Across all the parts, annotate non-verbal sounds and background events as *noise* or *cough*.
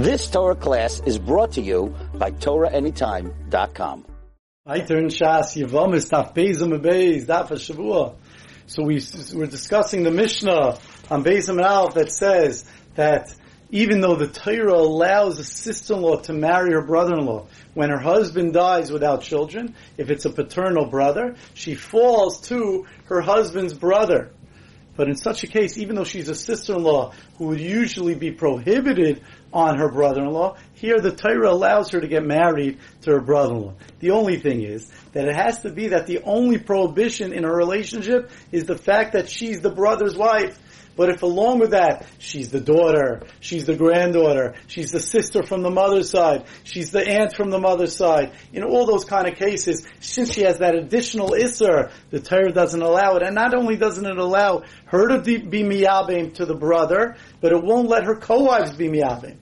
This Torah class is brought to you by TorahAnytime.com. I turn Shas Yevamis Taf Bezim Daf Shavua. So we we're discussing the Mishnah on Bezim and that says that even though the Torah allows a sister-in-law to marry her brother-in-law when her husband dies without children, if it's a paternal brother, she falls to her husband's brother. But in such a case, even though she's a sister-in-law who would usually be prohibited on her brother-in-law, here the Torah allows her to get married to her brother-in-law. The only thing is that it has to be that the only prohibition in a relationship is the fact that she's the brother's wife. But if along with that, she's the daughter, she's the granddaughter, she's the sister from the mother's side, she's the aunt from the mother's side, in all those kind of cases, since she has that additional isser, the Torah doesn't allow it. And not only doesn't it allow her to be miyabim to the brother, but it won't let her co-wives be miyabim.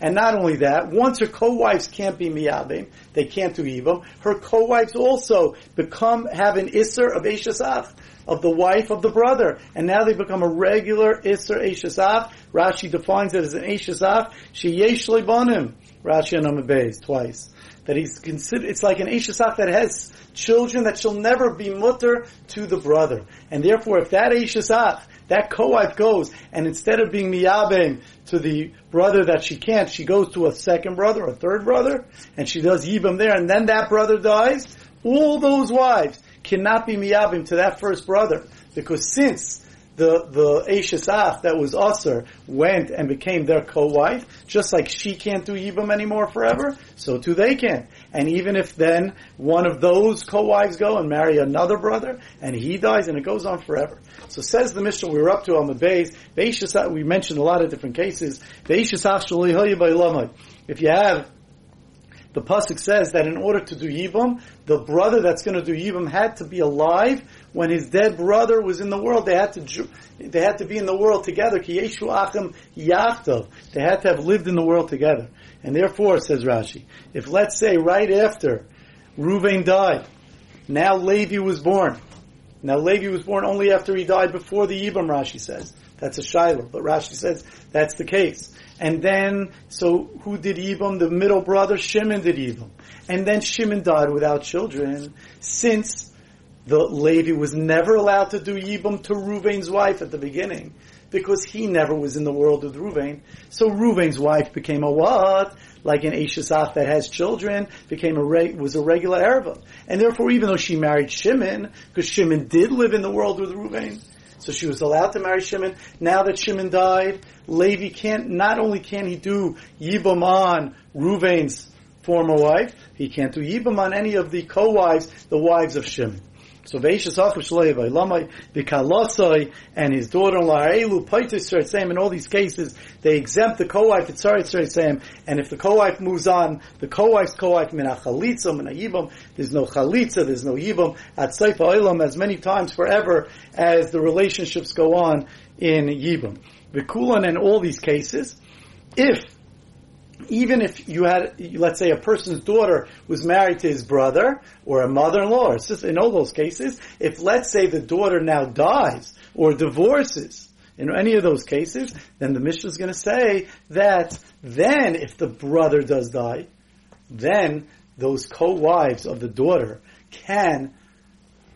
And not only that, once her co-wives can't be miyabim, they can't do evil, her co-wives also become, have an isser of Eshesaf of the wife of the brother. And now they become a regular Isser Eshesaf. Rashi defines it as an Eshesaf. She yesh. Rashi and Amabeis, twice. That he's considered, it's like an Eshesaf that has children that shall never be mutter to the brother. And therefore, if that Eshesaf, that co-wife goes, and instead of being miyabim to the brother that she can't, she goes to a second brother, a third brother, and she does yibam there, and then that brother dies, all those wives cannot be miyabim to that first brother because since the the Eishesaf that was Usr went and became their co-wife, just like she can't do Yibam anymore forever, so too they can. And even if then one of those co-wives go and marry another brother, and he dies, and it goes on forever. So says the Mishnah, we were up to on the base, we mentioned a lot of different cases, if you have the pasuk says that in order to do yibam, the brother that's going to do yibam had to be alive when his dead brother was in the world. They had to they had to be in the world together. Ki yeshu achim. They had to have lived in the world together. And therefore, says Rashi, if let's say right after Ruvain died, now Levi was born. Now Levi was born only after he died before the Yibam, Rashi says. That's a Shiloh, but Rashi says that's the case. And then, so who did Yibam? The middle brother, Shimon did Yibam. And then Shimon died without children, since the Levi was never allowed to do Yibam to Ruvain's wife at the beginning, because he never was in the world with Ruvain. So Ruvain's wife became a what? Like an Eshesaf that has children, became a re- was a regular Erva. And therefore, even though she married Shimon, because Shimon did live in the world with Ruvain, so she was allowed to marry Shimon. Now that Shimon died, Levi can't, not only can he do Yibam on Ruvain's former wife, he can't do Yibam on any of the co-wives, the wives of Shimon. So Veishasach Shleiva, Lamai, Vikalasai, and his daughter-in-law Elu, same in all these cases, they exempt the co-wife at Sarit same, and if the co-wife moves on, the co-wife's co-wife, Mina Chalitza, Mina Yibam, there's no Chalitza, there's no Yibam, at Seifa as many times forever as the relationships go on in Yibam. Vikulan in all these cases, if even if you had, let's say, a person's daughter was married to his brother or a mother-in-law or sister, in all those cases, if let's say the daughter now dies or divorces, in any of those cases, then the Mishnah is going to say that then if the brother does die, then those co-wives of the daughter can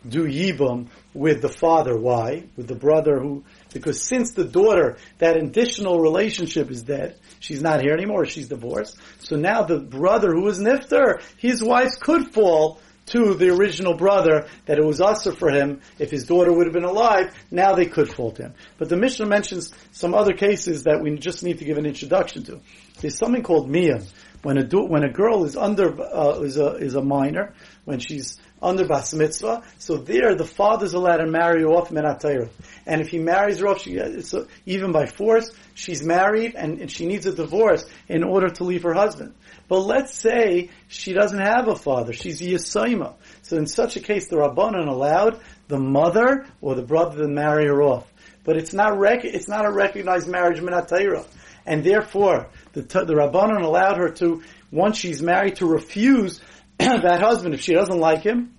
do yibum with the father. Why? With the brother who, because since the daughter, that additional relationship is dead, she's not here anymore, she's divorced. So now the brother who was nifter, his wives could fall to the original brother that it was usher for him if his daughter would have been alive. Now they could fall to him. But the Mishnah mentions some other cases that we just need to give an introduction to. There's something called miyun. When a when a girl is under uh, is a is a minor, when she's under bas mitzvah, so there the father's allowed to marry her off menatayra. And if he marries her off, she, so even by force, she's married and, and, she needs a divorce in order to leave her husband. But let's say she doesn't have a father; she's a yisayma. So in such a case, the rabbanon allowed the mother or the brother to marry her off. But it's not rec- it's not a recognized marriage menatayra and therefore the, the Rabbanon allowed her to, once she's married, to refuse *clears throat* that husband if she doesn't like him,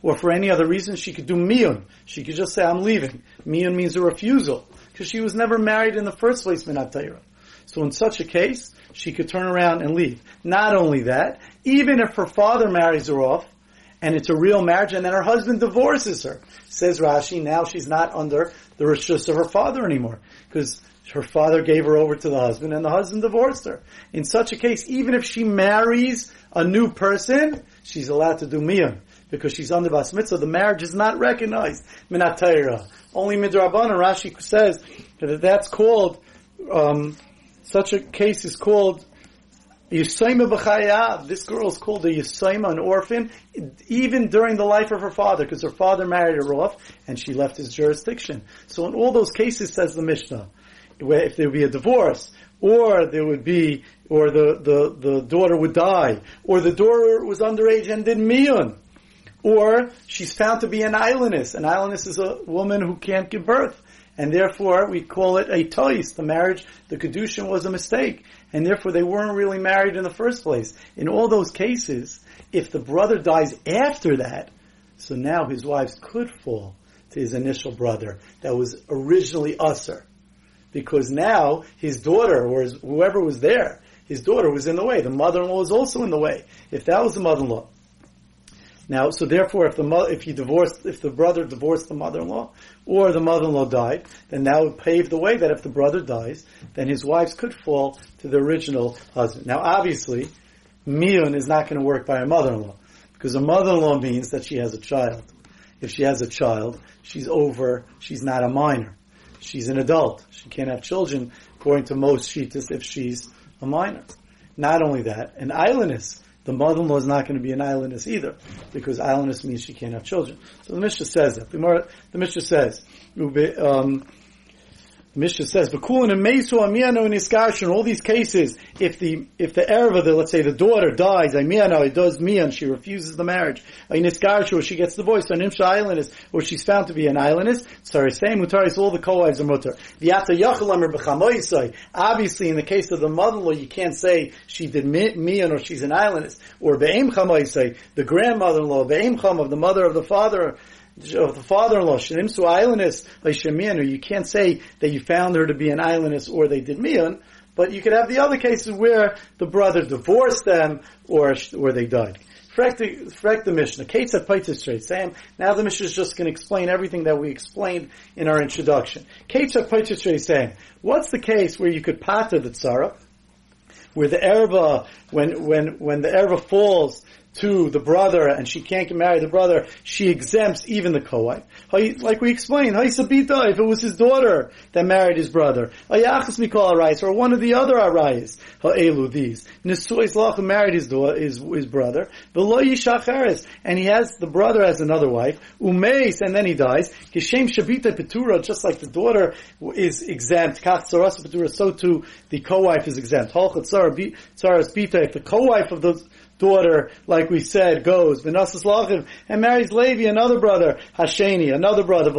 or for any other reason, she could do miyun. She could just say, I'm leaving. Miyun means a refusal, because she was never married in the first place, minat So in such a case, she could turn around and leave. Not only that, even if her father marries her off, and it's a real marriage, and then her husband divorces her. Says Rashi, now she's not under the rishus of her father anymore, because her father gave her over to the husband, and the husband divorced her. In such a case, even if she marries a new person, she's allowed to do miyun, because she's under bas mitzvah. The marriage is not recognized. Minatayra. Only midrabanan. Rashi says that that's called. Um, such a case is called Yisayma b'chayav. This girl is called a Yisayma, an orphan, even during the life of her father, because her father married her off, and she left his jurisdiction. So in all those cases, says the Mishnah, if there would be a divorce, or there would be, or the, the, the daughter would die, or the daughter was underage and did miyun, or she's found to be an aylonis. An aylonis is a woman who can't give birth and therefore we call it a tois. The marriage, the kedushin was a mistake, and therefore they weren't really married in the first place. In all those cases, if the brother dies after that, so now his wives could fall to his initial brother that was originally usser, because now his daughter or his, whoever was there, his daughter was in the way. The mother-in-law was also in the way. If that was the mother-in-law, now, so therefore, if the if he divorced, if the brother divorced the mother-in-law, or the mother-in-law died, then that would pave the way that if the brother dies, then his wives could fall to the original husband. Now, obviously, miyun is not going to work by a mother-in-law, because a mother-in-law means that she has a child. If she has a child, she's over, she's not a minor. She's an adult. She can't have children, according to most shitas, if she's a minor. Not only that, an aylonis the mother-in-law is not going to be an aylonis either, because aylonis means she can't have children. So the Mishnah says that. The, the Mishnah says, um, Mishnah says, "V'kulin and Mesu Amiano and Iskashin." All these cases, if the if the erva, the let's say the daughter dies, Amiano, it does mian, she refuses the marriage. In Iskashin, or she gets divorced, an Imsha aylonis, or she's found to be an aylonis. Sorry, same mutaris. All the co-wives are mutar. The ata yachalamer b'chamoisai. Obviously, in the case of the mother-in-law, you can't say she did mian or she's an aylonis, or be'em chamoisai, the grandmother-in-law, be'em cham of the mother of the father of the father-in-law, like Shemian, or you can't say that you found her to be an aylonis or they did mian, but you could have the other cases where the brother divorced them or, or they died. Frek the, Mishnah. Kate said straight. Sam, now the Mishnah is just going to explain everything that we explained in our introduction. Kate said straight. Sam, what's the case where you could pata the tzara, where the erva, when, when, when the erva falls to the brother and she can't get married to the brother, she exempts even the co-wife. Like we explained, if it was his daughter that married his brother, or one of the other arayis, ha'elu these. Nisuis lach married his daughter, his, his brother, and he has, the brother has another wife, umeis, and then he dies, kishem shabita petura, just like the daughter is exempt, kach petura, so too the co-wife is exempt. If the co-wife of the daughter, like we said, goes, Vinasas Lachim, and marries Levi, another brother, Hasheni, another brother,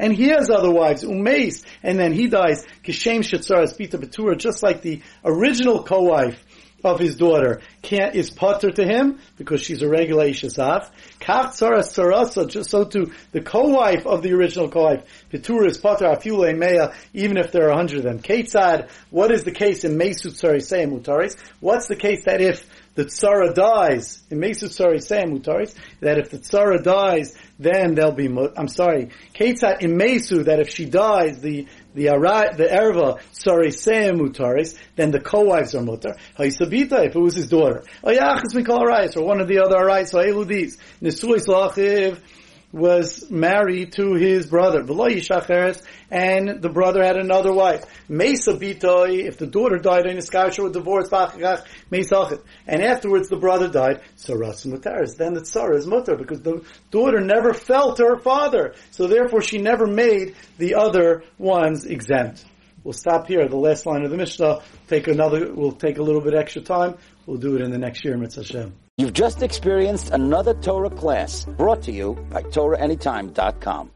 and he has other wives, Umeis, and then he dies, Kishem Shetzaras Bita Betura, just like the original co-wife of his daughter can't is potter to him because she's a regular Ishasaf. Kach Tzaras Tzarasa, just so to the co-wife of the original co-wife. Vitura is putter afule mea, even if there are a hundred of them. Ketzad, what is the case in Mesu Tzarisei Mutaris? What's the case that if the tzara dies, in Mesu Tzari Sayam Mutaris, that if the tzara dies, then there'll be, Mut- I'm sorry, Ketzat in Mesu, that if she dies, the, the ara, the erva, sorry, Sayam Mutaris, then the co-wives are mutar. Haisabita, if it was his daughter. Oyachas Mikol Arayis, or one of the other Arayis, so Eludis. Nisuis Lachiv, was married to his brother, and the brother had another wife. Mesa if the daughter died in Iskasha or divorced, and afterwards the brother died, Mutaris. Then the tzara is because the daughter never fell to her father, so therefore she never made the other ones exempt. We'll stop here. The last line of the Mishnah. Take another. We'll take a little bit extra time. We'll do it in the next year, Mitzvah Hashem. You've just experienced another Torah class brought to you by TorahAnytime.com.